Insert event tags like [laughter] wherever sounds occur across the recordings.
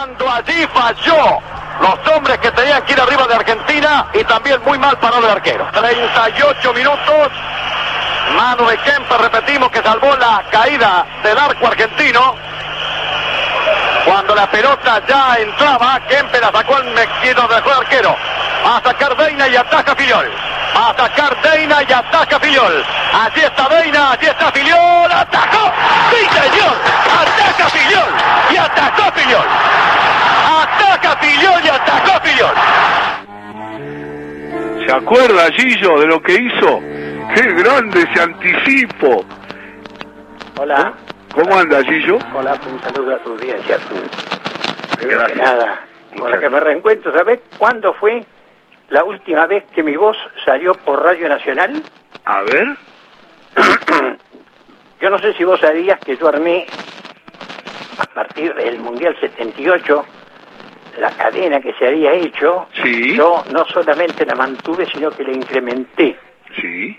cuando allí falló los hombres que tenían que ir arriba de Argentina y también muy mal parado el arquero. 38 minutos, mano de Kemper, repetimos que salvó la caída del arco argentino. Cuando la pelota ya entraba, Kemper la sacó al dejó el arquero. A sacar Deina y ataca Filiol. A sacar Deina y ataca Filiol. Allí está Deina, allí está Filiol. ¡Atacó! ¡Sí, señor! ¡Ataca Filiol! ¡Y atacó Filiol! ¡Ataca Filiol y atacó Filiol! ¿Se acuerda, Gillo, de lo que hizo? ¡Qué grande ese anticipo! Hola. ¿Cómo anda, Gillo? Hola, un saludo a tu audiencia. Gracias. nada, con la que me reencuentro, ¿sabes cuándo fue la última vez que mi voz salió por Radio Nacional? A ver. [clears throat] Yo no sé si vos sabías que yo armé, a partir del Mundial 78, la cadena que se había hecho. Sí. Yo no solamente la mantuve, sino que la incrementé. Sí.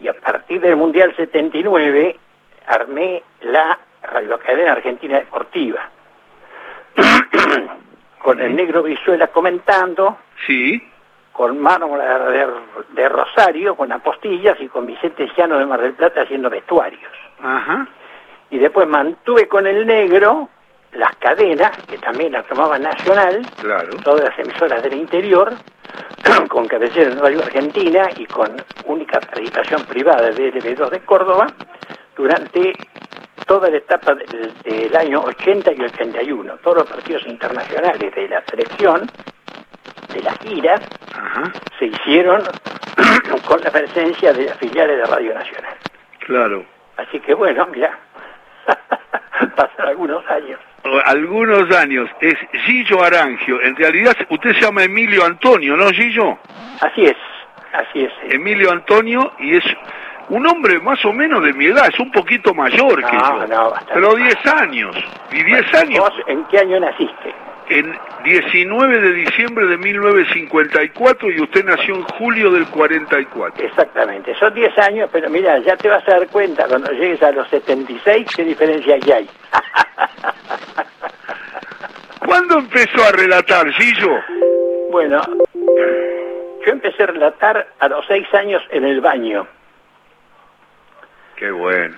Y a partir del Mundial 79 armé la radiocadena argentina deportiva. [clears throat] con el negro Brizuela comentando, Sí. Con Mano de, de Rosario, con apostillas y con Vicente Ciano de Mar del Plata haciendo vestuarios. Ajá. Y después mantuve con el negro las cadenas, que también las tomaba Nacional, Claro. todas las emisoras del interior, [clears throat] con cabecera en Radio Argentina y con única acreditación privada de LB2 de Córdoba, durante toda la etapa del, del año 80 y 81. Todos los partidos internacionales de la selección, de las giras, Ajá. se hicieron [clears throat] con la presencia de las filiales de Radio Nacional. Claro. Así que bueno, mira, [laughs] pasan algunos años. Algunos años. Es Gillo Arangio. En realidad, usted se llama Emilio Antonio, ¿no, Gillo? Así es, así es. Emilio Antonio y es un hombre más o menos de mi edad, es un poquito mayor que yo. no, pero más. 10 años. Y 10 años ¿Vos en qué año naciste? En 19 de diciembre de 1954 y usted nació en julio del 44. Exactamente, son 10 años, pero mira, ya te vas a dar cuenta cuando llegues a los 76 qué diferencia que hay. [laughs] ¿Cuándo empezó a relatar, Gillo? bueno, yo empecé a relatar a los 6 años en el baño, Qué bueno.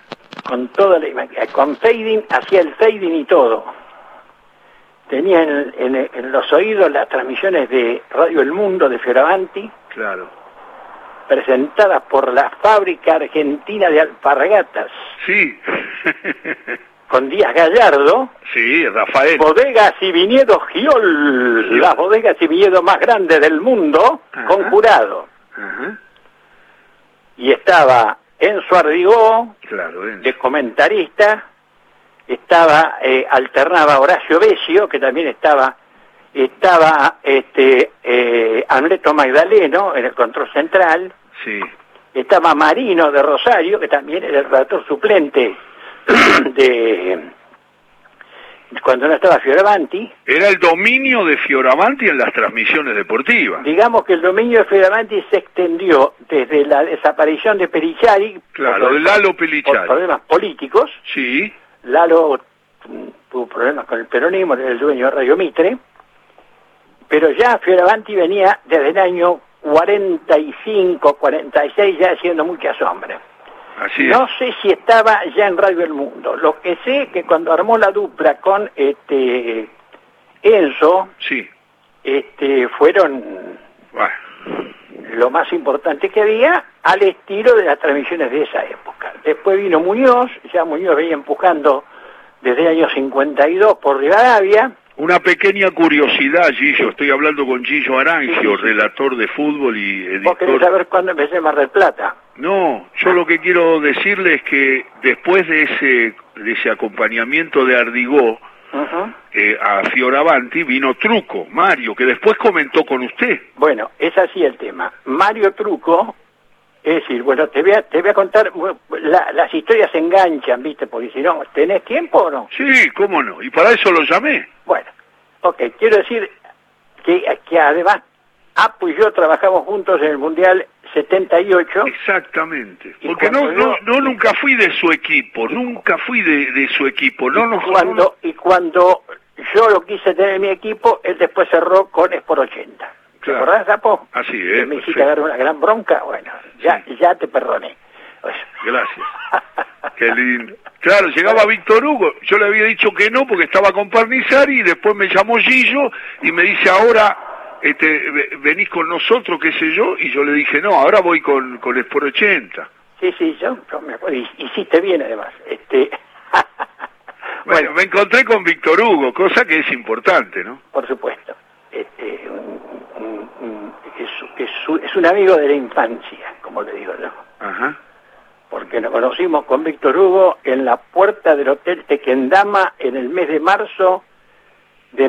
con toda la ima- con fading, hacía el fading y todo. Tenía en, en- en los oídos las transmisiones de Radio El Mundo de Fioravanti, Claro. presentadas por la fábrica argentina de alpargatas, Sí. [laughs] con Díaz Gallardo, sí, Rafael. Bodegas y viñedos Giol, las bodegas y viñedos más grandes del mundo, Ajá. con jurado. Ajá. Y estaba Enzo Ardigó, Claro, Enzo. de comentarista, estaba, eh, alternaba Horacio Besio, que también estaba, estaba este, eh, Amleto Magdaleno en el control central, Sí. estaba Marino de Rosario, que también era el redactor suplente [clears throat] de cuando no estaba Fioravanti. Era el dominio de Fioravanti en las transmisiones deportivas. Digamos que el dominio de Fioravanti se extendió desde la desaparición de Perichari Claro, de Lalo Pelichari. por problemas políticos. Sí. Lalo tuvo problemas con el peronismo, era el dueño de Radio Mitre, pero ya Fioravanti venía desde el año 45, 46 ya haciendo mucha sombra. Así No sé si estaba ya en Radio El Mundo. Lo que sé es que cuando armó la dupla con este Enzo, Sí. este fueron Bueno. lo más importante que había al estilo de las transmisiones de esa época. Después vino Muñoz, ya Muñoz venía empujando desde el año 52 por Rivadavia. Una pequeña curiosidad, Gillo. Estoy hablando con Gillo Arangio, Sí, sí, sí. relator de fútbol y Vos querés editor. saber cuándo empecé Mar del Plata. No, yo lo que quiero decirle es que después de ese, de ese acompañamiento de Ardigó Ujú. eh, a Fioravanti vino Truco, Mario, que después comentó con usted. Bueno, es así el tema. Mario Truco, es decir, bueno, te voy a, te voy a contar, bueno, la- las historias se enganchan, ¿viste? Porque si no, ¿tenés tiempo o no? Sí, cómo no. Y para eso lo llamé. Bueno, ok, quiero decir que, que además Apu y yo trabajamos juntos en el Mundial 78. Exactamente. Y Porque no, no, yo- no nunca fui de su equipo, nunca fui de, de su equipo. No nos cuando y cuando yo lo quise tener en mi equipo, él después cerró con Sport 80. ¿Te Claro. acordás, Sapo? Así Que es, me hiciste dar una gran bronca, bueno, ya, ya te perdoné. Gracias. [laughs] Qué lindo. Claro, llegaba Víctor Hugo. Yo le había dicho que no porque estaba con Parnizari y después me llamó Gillo y me dice ahora este, ve- venís con nosotros, qué sé yo, y yo le dije no, ahora voy con, con Sport 80. sí, sí, yo, yo me acuerdo, y hiciste bien además. Este, [laughs] Bueno, me encontré con Víctor Hugo, cosa que es importante, ¿no? por supuesto. Este, un- es, es un- es un amigo de la infancia, como le digo yo. Ajá. porque nos conocimos con Víctor Hugo en la puerta del Hotel Tequendama en el mes de marzo de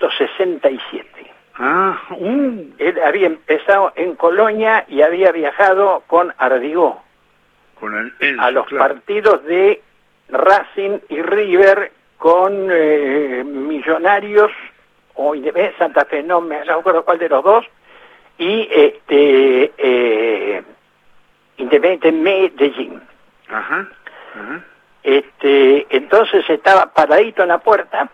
1967. Ah, uh, Él había empezado en Colonia y había viajado con Ardigó con el Enzo, a los claro. partidos de Racing y River con eh, Millonarios o Independiente Santa Fe, no me acuerdo cuál de los dos, y este eh, Independiente Medellín. Ajá, ajá. Este, entonces estaba paradito en la puerta,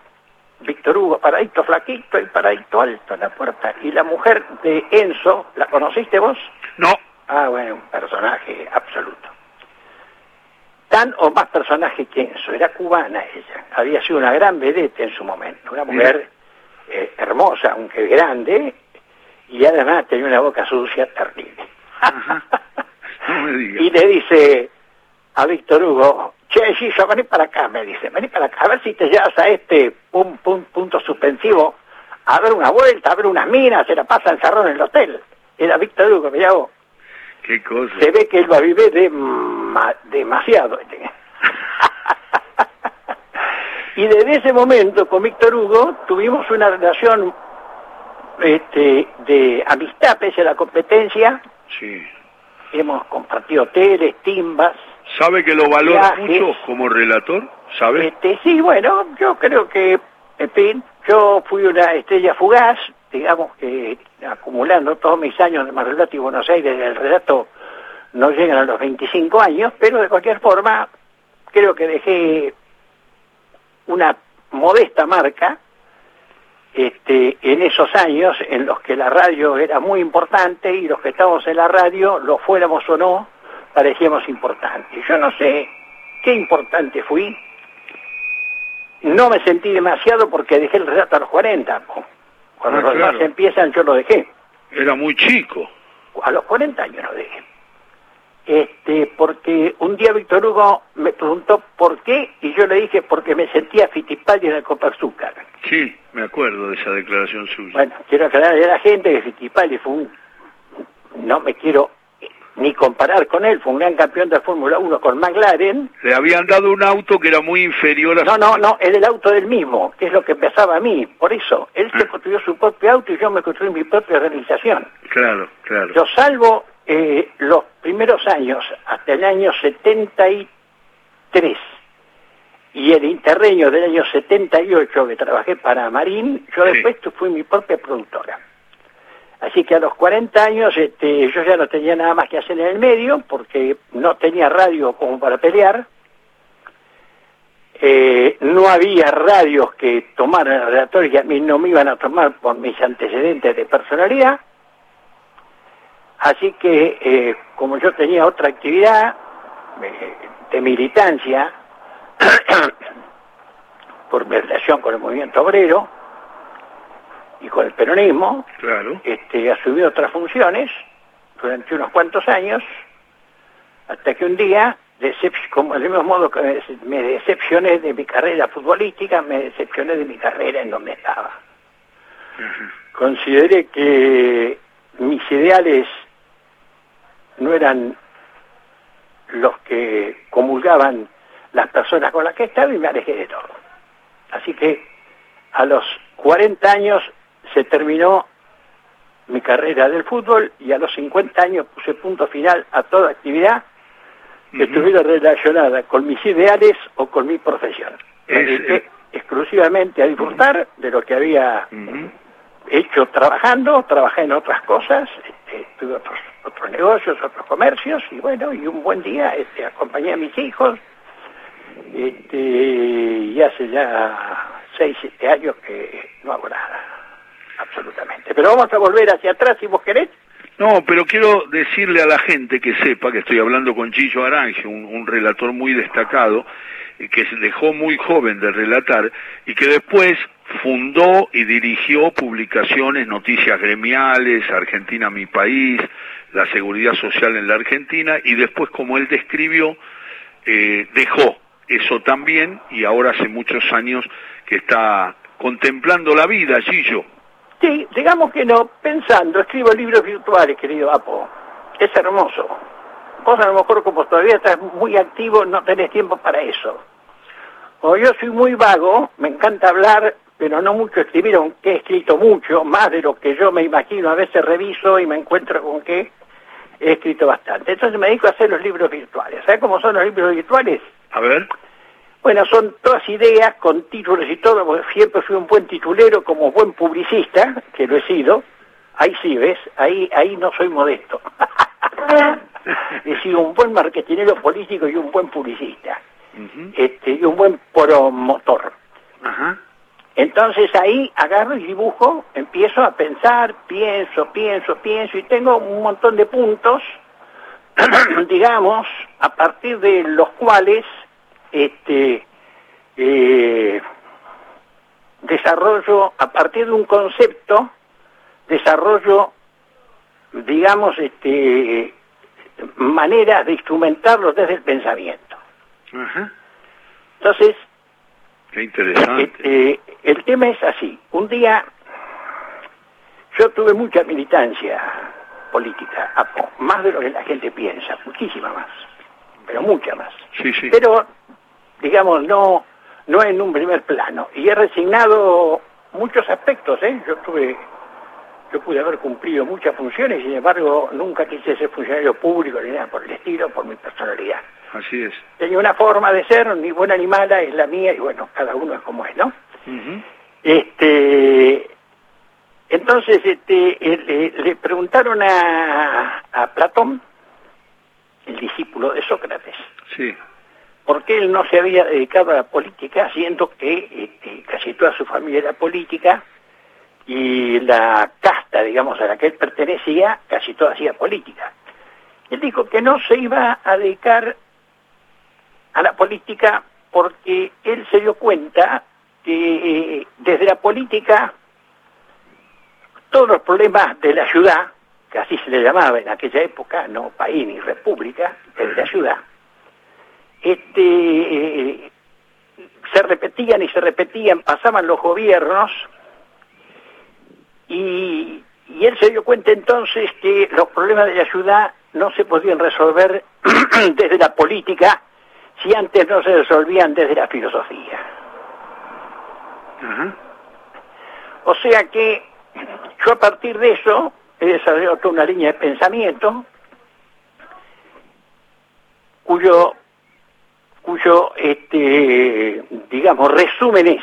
Víctor Hugo paradito flaquito y paradito alto en la puerta, y la mujer de Enzo, ¿la conociste vos? No, Ah, bueno, un personaje absoluto. Tan o más personaje que Enzo, era cubana ella, había sido una gran vedette en su momento, una mujer eh, hermosa, aunque grande, y además tenía una boca sucia terrible. No y le dice a Víctor Hugo, che, Gillo, vení para acá, me dice, vení para acá, a ver si te llevas a este pum, pum, punto suspensivo, a ver una vuelta, a ver unas minas, se la pasa encerrado en el hotel. Era Víctor Hugo, mirá vos, Qué cosa. se ve que él va a vivir de, ma- demasiado. Y desde ese momento con Víctor Hugo tuvimos una relación este, de amistad pese a la competencia, Sí. hemos compartido hoteles, timbas, ¿Sabe que lo valoro Viajes. mucho como relator? ¿Sabe? Este, sí, bueno, yo creo que, en fin, yo fui una estrella fugaz, digamos que acumulando todos mis años de Mar del Plata y Buenos Aires del relato no llegan a los 25 años, pero de cualquier forma creo que dejé una modesta marca este, en esos años en los que la radio era muy importante y los que estábamos en la radio, lo fuéramos o no, parecíamos importantes. Yo no sé qué importante fui, no me sentí demasiado porque dejé el relato a los 40. po. Cuando Ah, los demás empiezan yo lo dejé. Era muy chico. A los 40 años lo dejé. Este, porque un día Víctor Hugo me preguntó por qué y yo le dije porque me sentía Fittipaldi en el Copa Azúcar. Sí, me acuerdo de esa declaración suya. Bueno, quiero aclararle a la gente que Fittipaldi fue un... No me quiero ni comparar con él, fue un gran campeón de Fórmula 1 con McLaren. Le habían dado un auto que era muy inferior a No, no, no, era el auto del mismo, que es lo que empezaba a mí. Por eso, él se Ah. construyó su propio auto y yo me construí mi propia realización. Claro, claro. Yo salvo eh, los primeros años, hasta el año 73, y el interreño del año 78 que trabajé para Marín, yo Sí. después fui mi propia productora. Así que a los 40 años este, yo ya no tenía nada más que hacer en el medio, porque no tenía radio como para pelear. Eh, no había radios que tomaran el redactor y a mí no me iban a tomar por mis antecedentes de personalidad. Así que, eh, como yo tenía otra actividad eh, de militancia [coughs] por mi relación con el movimiento obrero y con el peronismo, Claro. este, asumí otras funciones durante unos cuantos años, hasta que un día, decep- como del mismo modo que me- decepcioné de mi carrera futbolística, me decepcioné de mi carrera en donde estaba. Consideré que mis ideales no eran los que comulgaban las personas con las que estaba y me alejé de todo. Así que a los 40 años se terminó mi carrera del fútbol y a los 50 años puse punto final a toda actividad que estuviera relacionada con mis ideales o con mi profesión. Me Es- dediqué es- exclusivamente a disfrutar de lo que había hecho trabajando, trabajé en otras cosas, este, tuve otros, otros negocios, otros comercios, y bueno, y un buen día este, acompañé a mis hijos, este, y hace ya 6, 7 años que no hago nada, absolutamente. Pero vamos a volver hacia atrás si vos querés. No, pero quiero decirle a la gente que sepa que estoy hablando con Chillo Aranje, un, un relator muy destacado, que se dejó muy joven de relatar y que después fundó y dirigió publicaciones, noticias gremiales, Argentina mi país, la seguridad social en la Argentina y después, como él describió, eh, dejó eso también y ahora hace muchos años que está contemplando la vida, Gillo. Sí, digamos que no, pensando, escribo libros virtuales, querido Apo. Es hermoso. Vos a lo mejor como todavía estás muy activo, no tenés tiempo para eso. O yo soy muy vago, me encanta hablar, pero no mucho escribir, aunque he escrito mucho, más de lo que yo me imagino, a veces reviso y me encuentro con que he escrito bastante. Entonces me dedico a hacer los libros virtuales. ¿Sabes cómo son los libros virtuales? A ver. Bueno, son todas ideas con títulos y todo, porque siempre fui un buen titulero como buen publicista, que lo he sido. Ahí sí, ¿ves? Ahí, ahí no soy modesto. [laughs] he sido un buen marketinero político y un buen publicista. este, y un buen promotor. Ajá. Entonces ahí agarro y dibujo, empiezo a pensar, pienso, pienso, pienso, y tengo un montón de puntos, [clears throat] digamos, a partir de los cuales este, eh, desarrollo, a partir de un concepto, desarrollo, digamos, este, maneras de instrumentarlo desde el pensamiento. Entonces, Qué interesante. eh, el tema es así. Un día yo tuve mucha militancia política, más de lo que la gente piensa, muchísima más, pero mucha más. Sí, sí. Pero, digamos, no, no en un primer plano. Y he resignado muchos aspectos, ¿eh? Yo tuve, yo pude haber cumplido muchas funciones, sin embargo, nunca quise ser funcionario público ni nada por el estilo, por mi personalidad. Así es. Tenía una forma de ser, ni buena ni mala, es la mía, y bueno, cada uno es como es, ¿no? Este, entonces, este, eh, le, le preguntaron a, a Platón, el discípulo de Sócrates, Sí. por qué él no se había dedicado a la política, siendo que este, casi toda su familia era política y la casta, digamos, a la que él pertenecía, casi toda hacía política. Él dijo que no se iba a dedicar a la política porque él se dio cuenta que eh, desde la política todos los problemas de la ciudad, que así se le llamaba en aquella época, no país ni república, desde la ciudad, este, eh, se repetían y se repetían, pasaban los gobiernos y, y él se dio cuenta entonces que los problemas de la ciudad no se podían resolver [clears throat] desde la política si antes no se resolvían desde la filosofía. O sea que yo a partir de eso he desarrollado toda una línea de pensamiento cuyo cuyo este digamos resumen es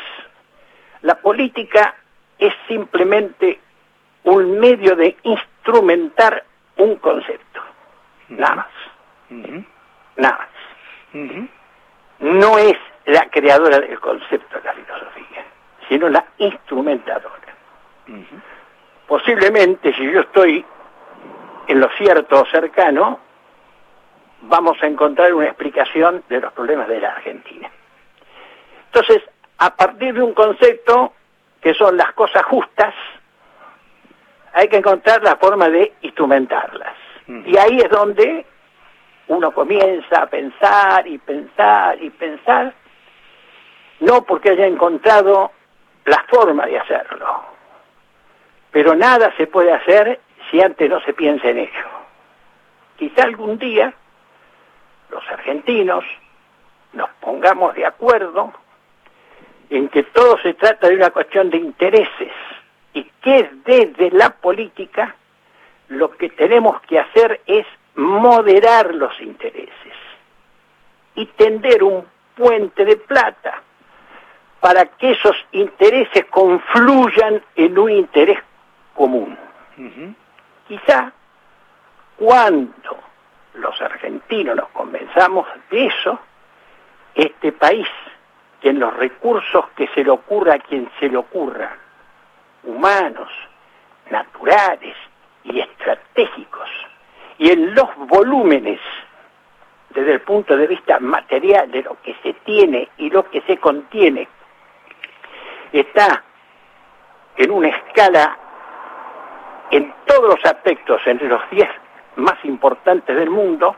la política es simplemente un medio de instrumentar un concepto. Nada más. Nada más No es la creadora del concepto de la filosofía sino la instrumentadora posiblemente si yo estoy en lo cierto o cercano, vamos a encontrar una explicación de los problemas de la Argentina. Entonces, a partir de un concepto que son las cosas justas, hay que encontrar la forma de instrumentarlas. Y ahí es donde uno comienza a pensar y pensar y pensar, no porque haya encontrado la forma de hacerlo, pero nada se puede hacer si antes no se piensa en ello. Quizá algún día los argentinos nos pongamos de acuerdo en que todo se trata de una cuestión de intereses y que desde la política lo que tenemos que hacer es moderar los intereses y tender un puente de plata para que esos intereses confluyan en un interés común. Quizá cuando los argentinos nos convenzamos de eso, este país, que en los recursos que se le ocurra a quien se le ocurra, humanos, naturales y estratégicos, y en los volúmenes desde el punto de vista material de lo que se tiene y lo que se contiene, está en una escala en todos los aspectos entre los 10 más importantes del mundo,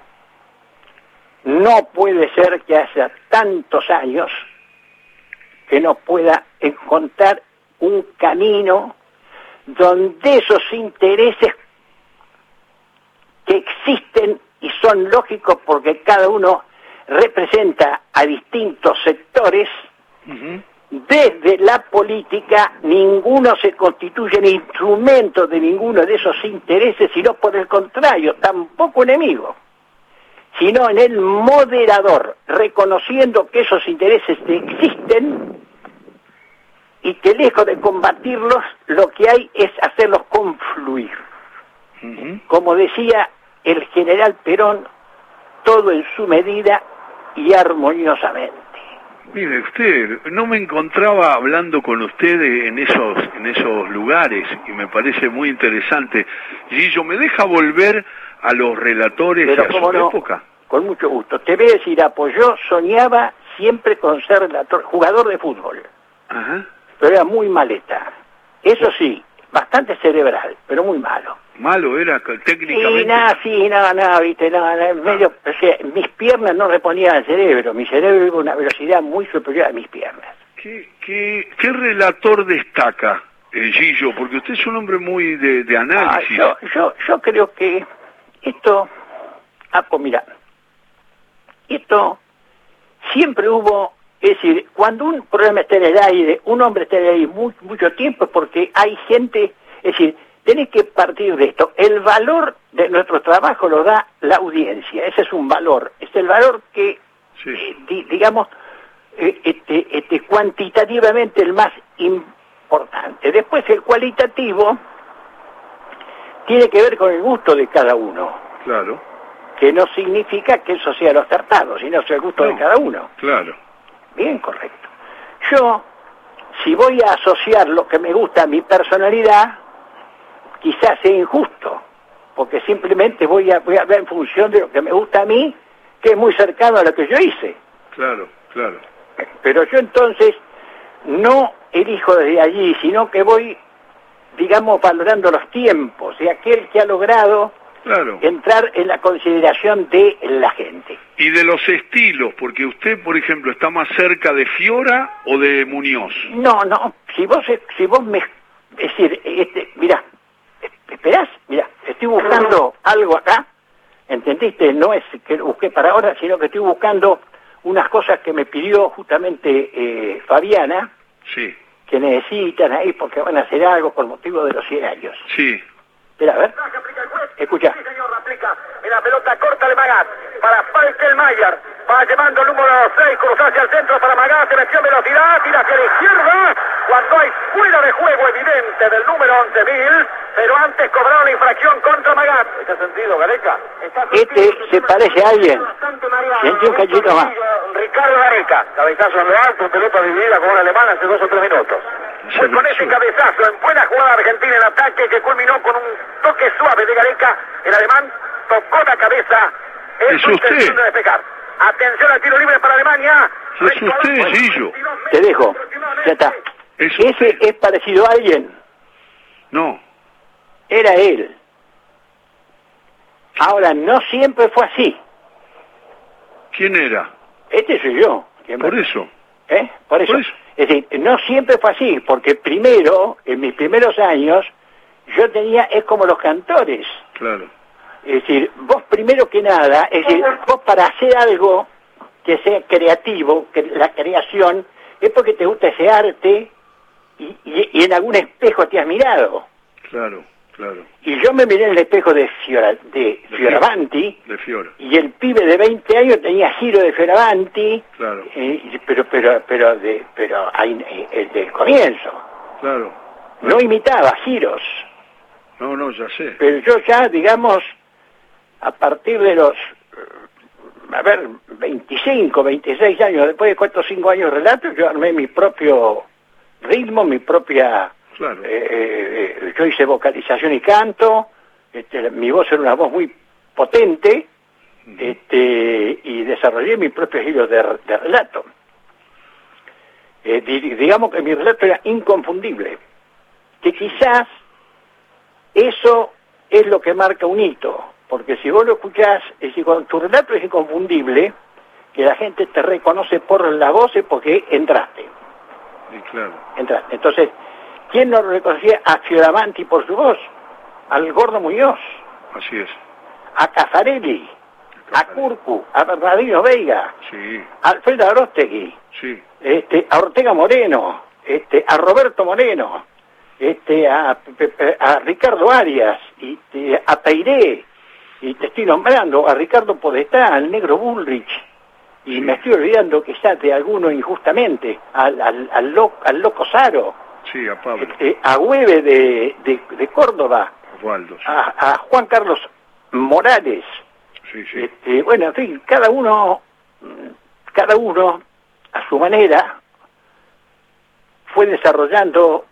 no puede ser que haya tantos años que no pueda encontrar un camino donde esos intereses que existen y son lógicos porque cada uno representa a distintos sectores, desde la política ninguno se constituye en instrumento de ninguno de esos intereses, sino por el contrario, tampoco enemigo, sino en el moderador, reconociendo que esos intereses existen y que lejos de combatirlos, lo que hay es hacerlos confluir. Como decía el general Perón, todo en su medida y armoniosamente. Mire usted, no me encontraba hablando con usted en esos en esos lugares y me parece muy interesante. Gillo, ¿me deja volver a los relatores de su época? Con mucho gusto. Te voy a decir, apoyó, soñaba siempre con ser relator, jugador de fútbol. Ajá. Pero era muy maleta. Eso sí, bastante cerebral, pero muy malo. Malo era técnicamente. Sí, nada, sí, nada, nada, viste, nada, medio, o sea, mis piernas no reponían al cerebro, mi cerebro iba a una velocidad muy superior a mis piernas. ¿Qué, qué, qué relator destaca, eh, Gillo? Porque usted es un hombre muy de, de análisis. Ah, yo, yo, yo creo que esto, ah, pues mira, esto siempre hubo es decir, cuando un problema está en el aire, un hombre está en el aire mucho tiempo es porque hay gente, es decir, tiene que partir de esto. El valor de nuestro trabajo lo da la audiencia, ese es un valor, es el valor que, eh, digamos, eh, este, este, cuantitativamente el más importante. Después el cualitativo tiene que ver con el gusto de cada uno. Claro. Que no significa que eso sea lo acertado, sino sea el gusto de cada uno. Claro. Bien, correcto. Yo, si voy a asociar lo que me gusta a mi personalidad, quizás sea injusto, porque simplemente voy a, voy a ver en función de lo que me gusta a mí, que es muy cercano a lo que yo hice. Claro, claro. Pero yo entonces no elijo desde allí, sino que voy, digamos, valorando los tiempos de aquel que ha logrado entrar en la consideración de la gente. Y de los estilos, porque usted, por ejemplo, está más cerca de Fiora o de Muñoz. No, no, si vos, si vos me... Es decir, este, mirá, esperás, mira, estoy buscando algo acá, ¿entendiste? No es que busqué para ahora, sino que estoy buscando unas cosas que me pidió justamente eh, Fabiana, sí. que necesitan ahí porque van a hacer algo por motivo de los 100 años. Sí. Espera, a ver. Escucha. Sí, señor, aplica. En la pelota corta de Magat para Falkenmayer. Va llevando el número 6, cruza hacia el centro para Magat, se metió velocidad, tira hacia la izquierda. Cuando hay fuera de juego evidente del número 11.000, pero antes cobraron la infracción contra Magat. ¿Está sentido, Gareca? Este se parece a alguien. Siente un cachito más. Ricardo Gareca. Cabezazo en lo alto, pelota dividida con un alemán hace dos o tres minutos. Fue con ese cabezazo en buena jugada argentina en ataque que culminó con un toque suave de Gareca. El alemán tocó la cabeza. Es usted. De despejar. Atención al tiro libre para Alemania. Es usted, Gillo. Te dejo. Ya está. ¿Ese es parecido a alguien? No. Era él. Ahora, no siempre fue así. ¿Quién era? Este soy yo. Por eso. ¿Eh? Por eso. Es decir, no siempre fue así, porque primero, en mis primeros años, yo tenía, es como los cantores. Claro. Es decir, vos primero que nada, es decir, vos para hacer algo que sea creativo, que la creación, es porque te gusta ese arte y, y en algún espejo te has mirado. Claro. Claro. Y yo me miré en el espejo de, Fiora, de, Fioravanti, de Fiora. y el pibe de 20 años tenía giro de Fioravanti, claro. Eh, pero pero pero de pero hay, eh, el del comienzo. Claro. No imitaba giros. No, no, ya sé. Pero yo ya, digamos, a partir de los a ver, 25, 26 años, después de cuatro o cinco años de relato, yo armé mi propio ritmo, mi propia... Claro. eh, eh, eh, yo hice vocalización y canto, este, mi voz era una voz muy potente, este, y desarrollé mi propio estilo de, de relato. Eh, di- digamos que mi relato era inconfundible, que quizás eso es lo que marca un hito, porque si vos lo escuchás, es decir, cuando tu relato es inconfundible, que la gente te reconoce por las voces porque entraste, Y claro. entraste. Entonces, ¿quién no reconocía a Fioravanti por su voz? Al Gordo Muñoz, Así es. a Cafarelli, a Curcu, a Bernardino Veiga, Sí, a Alfredo Arostegui, sí. este, a Ortega Moreno, este, a Roberto Moreno, este, a, Ricardo Arias, y, te- a Peiré, y te estoy nombrando a Ricardo Podestá, al negro Bullrich, y me estoy olvidando quizás de alguno injustamente, al, al, al, lo- al loco Saro, Sí, a Pablo. a Hueve de, de, de Córdoba, Osvaldo. sí. a, a Juan Carlos Morales, Sí, sí. este, bueno, en fin, cada uno, cada uno a su manera fue desarrollando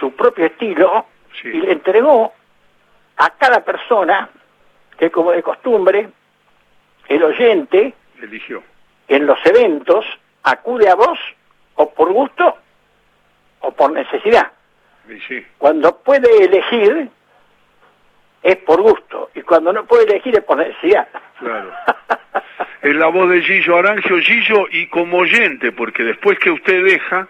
su propio estilo Sí. y le entregó a cada persona que como de costumbre el oyente Eligió. en los eventos acude a vos o por gusto o por necesidad. Sí. Cuando puede elegir es por gusto y cuando no puede elegir es por necesidad. Claro. [laughs] Es la voz de Gillo Arangio, Gillo, y como oyente, porque después que usted deja,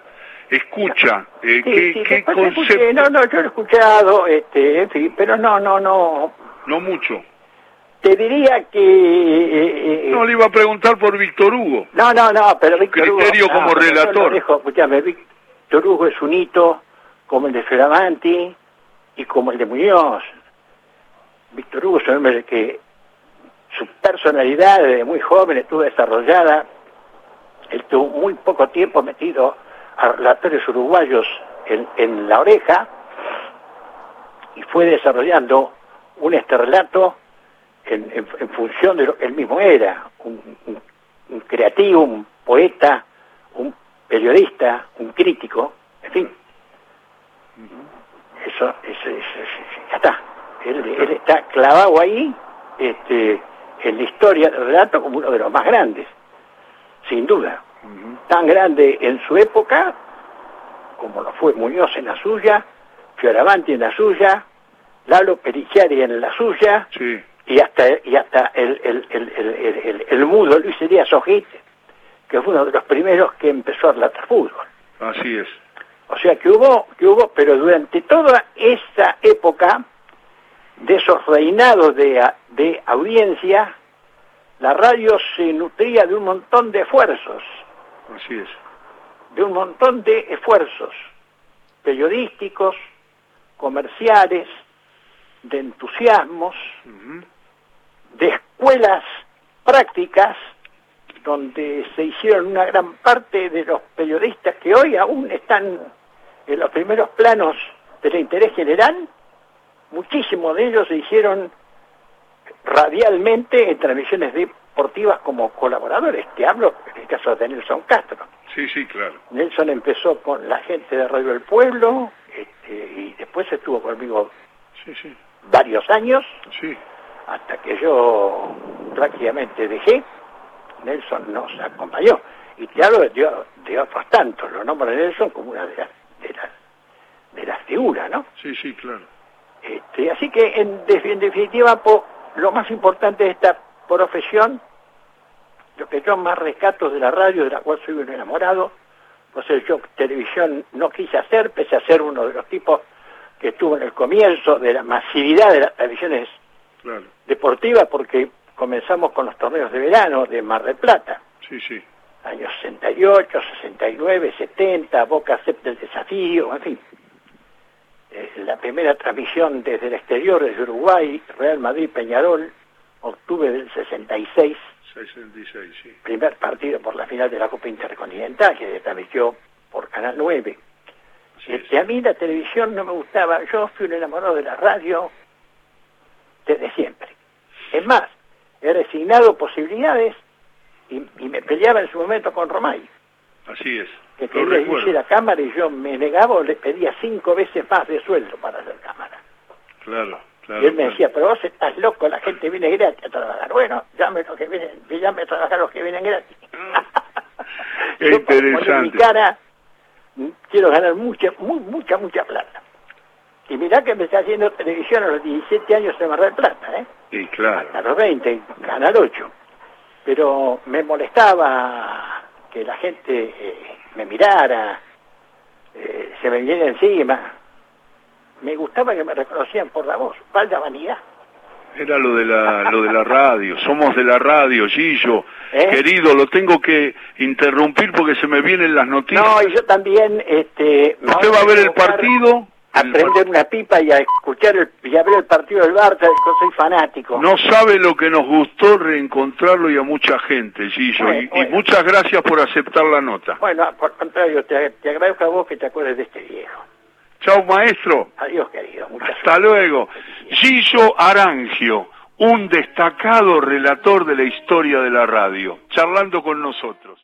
escucha eh, Sí, qué, escuché, concepto. no, no, yo lo he escuchado, este, en fin, pero no, no, no. No mucho. Te diría que... eh, eh, No, le iba a preguntar por Víctor Hugo. no, no, no, pero Víctor Hugo... criterio no, como relator. lo dejo, escúchame, Víctor Hugo es un hito como el de Fioravanti y como el de Muñoz. Víctor Hugo es un hombre que su personalidad desde muy joven estuvo desarrollada. Él tuvo muy poco tiempo metido a relatores uruguayos en, la oreja y fue desarrollando un este relato en, función de lo que él mismo era, un, un- un creativo, un poeta, un periodista, un crítico, en fin. Eso, eso, eso- eso- ya está. Él, él está clavado ahí este, en la historia del relato como uno de los más grandes, sin duda. Tan grande en su época como lo fue Muñoz en la suya, Fioravanti en la suya, Lalo Perichiari en la suya, Sí. y hasta y hasta el, el, el, el, el, el- el mudo Luis Elías Ojit, que fue uno de los primeros que empezó a relatar fútbol. Así es. O sea que hubo, que hubo, pero durante toda esa época de esos reinados de, de audiencia, la radio se nutría de un montón de esfuerzos, Así es. de un montón de esfuerzos periodísticos, comerciales, de entusiasmos, de escuelas prácticas donde se hicieron una gran parte de los periodistas que hoy aún están en los primeros planos del interés general, muchísimos de ellos se hicieron radialmente en transmisiones deportivas como colaboradores. Te hablo en el caso de Nelson Castro. Sí, sí, claro. Nelson empezó con la gente de Radio del Pueblo este, y después estuvo conmigo Sí, sí. varios años Sí. hasta que yo prácticamente dejé, Nelson nos acompañó. Y hablo de, de otros tantos, lo nombro a Nelson como una de las, de las, de las figuras, ¿no? Sí, sí, claro. Este, así que en, en definitiva po- lo más importante de esta profesión, lo que yo más rescato de la radio, de la cual soy un enamorado, pues yo televisión no quise hacer, pese a ser uno de los tipos que estuvo en el comienzo de la masividad de las televisiones Claro. deportiva porque comenzamos con los torneos de verano de Mar del Plata, Sí, sí. años 68, 69, 70, Boca acepta el desafío, en fin. Eh, la primera transmisión desde el exterior, desde Uruguay, Real Madrid, Peñarol, octubre del 66, 66, sí. primer partido por la final de la Copa Intercontinental, que se transmitió por Canal 9. Sí, Este, a mí la televisión no me gustaba, yo fui un enamorado de la radio desde siempre. Es más, he resignado posibilidades y, y me peleaba en su momento con Romay, Así es. que quería que recuerdo. hiciera cámara y yo me negaba o le pedía cinco veces más de sueldo para hacer cámara. Claro, claro. y él me claro. decía, pero vos estás loco, la gente viene gratis a trabajar. Bueno, llame los que vienen, llame a trabajar los que vienen gratis. [laughs] Qué interesante. mi cara, quiero ganar mucha, mu- mucha, mucha plata. Y mirá que empecé haciendo televisión a los 17 años en Mar del Plata, ¿eh? Y claro. a los 20, en Canal 8. Pero me molestaba que la gente eh, me mirara, eh, se me viniera encima. Me gustaba que me reconocían por la voz, falta vanidad. Era lo de la lo de la radio. Somos de la radio, Gillo. ¿Eh? Querido, lo tengo que interrumpir porque se me vienen las noticias. No, y yo también, este... ¿Usted va a ver el partido? A prender una pipa y a escuchar el, y a ver el partido del Barça, yo soy fanático. No sabe lo que nos gustó reencontrarlo y a mucha gente, Gillo. Bueno, y, muchas gracias por aceptar la nota. Bueno, por contrario, te, te agradezco a vos que te acuerdes de este viejo. Chao, maestro. Adiós, querido. Muchas Hasta luego. Gillo Arangio, un destacado relator de la historia de la radio, charlando con nosotros.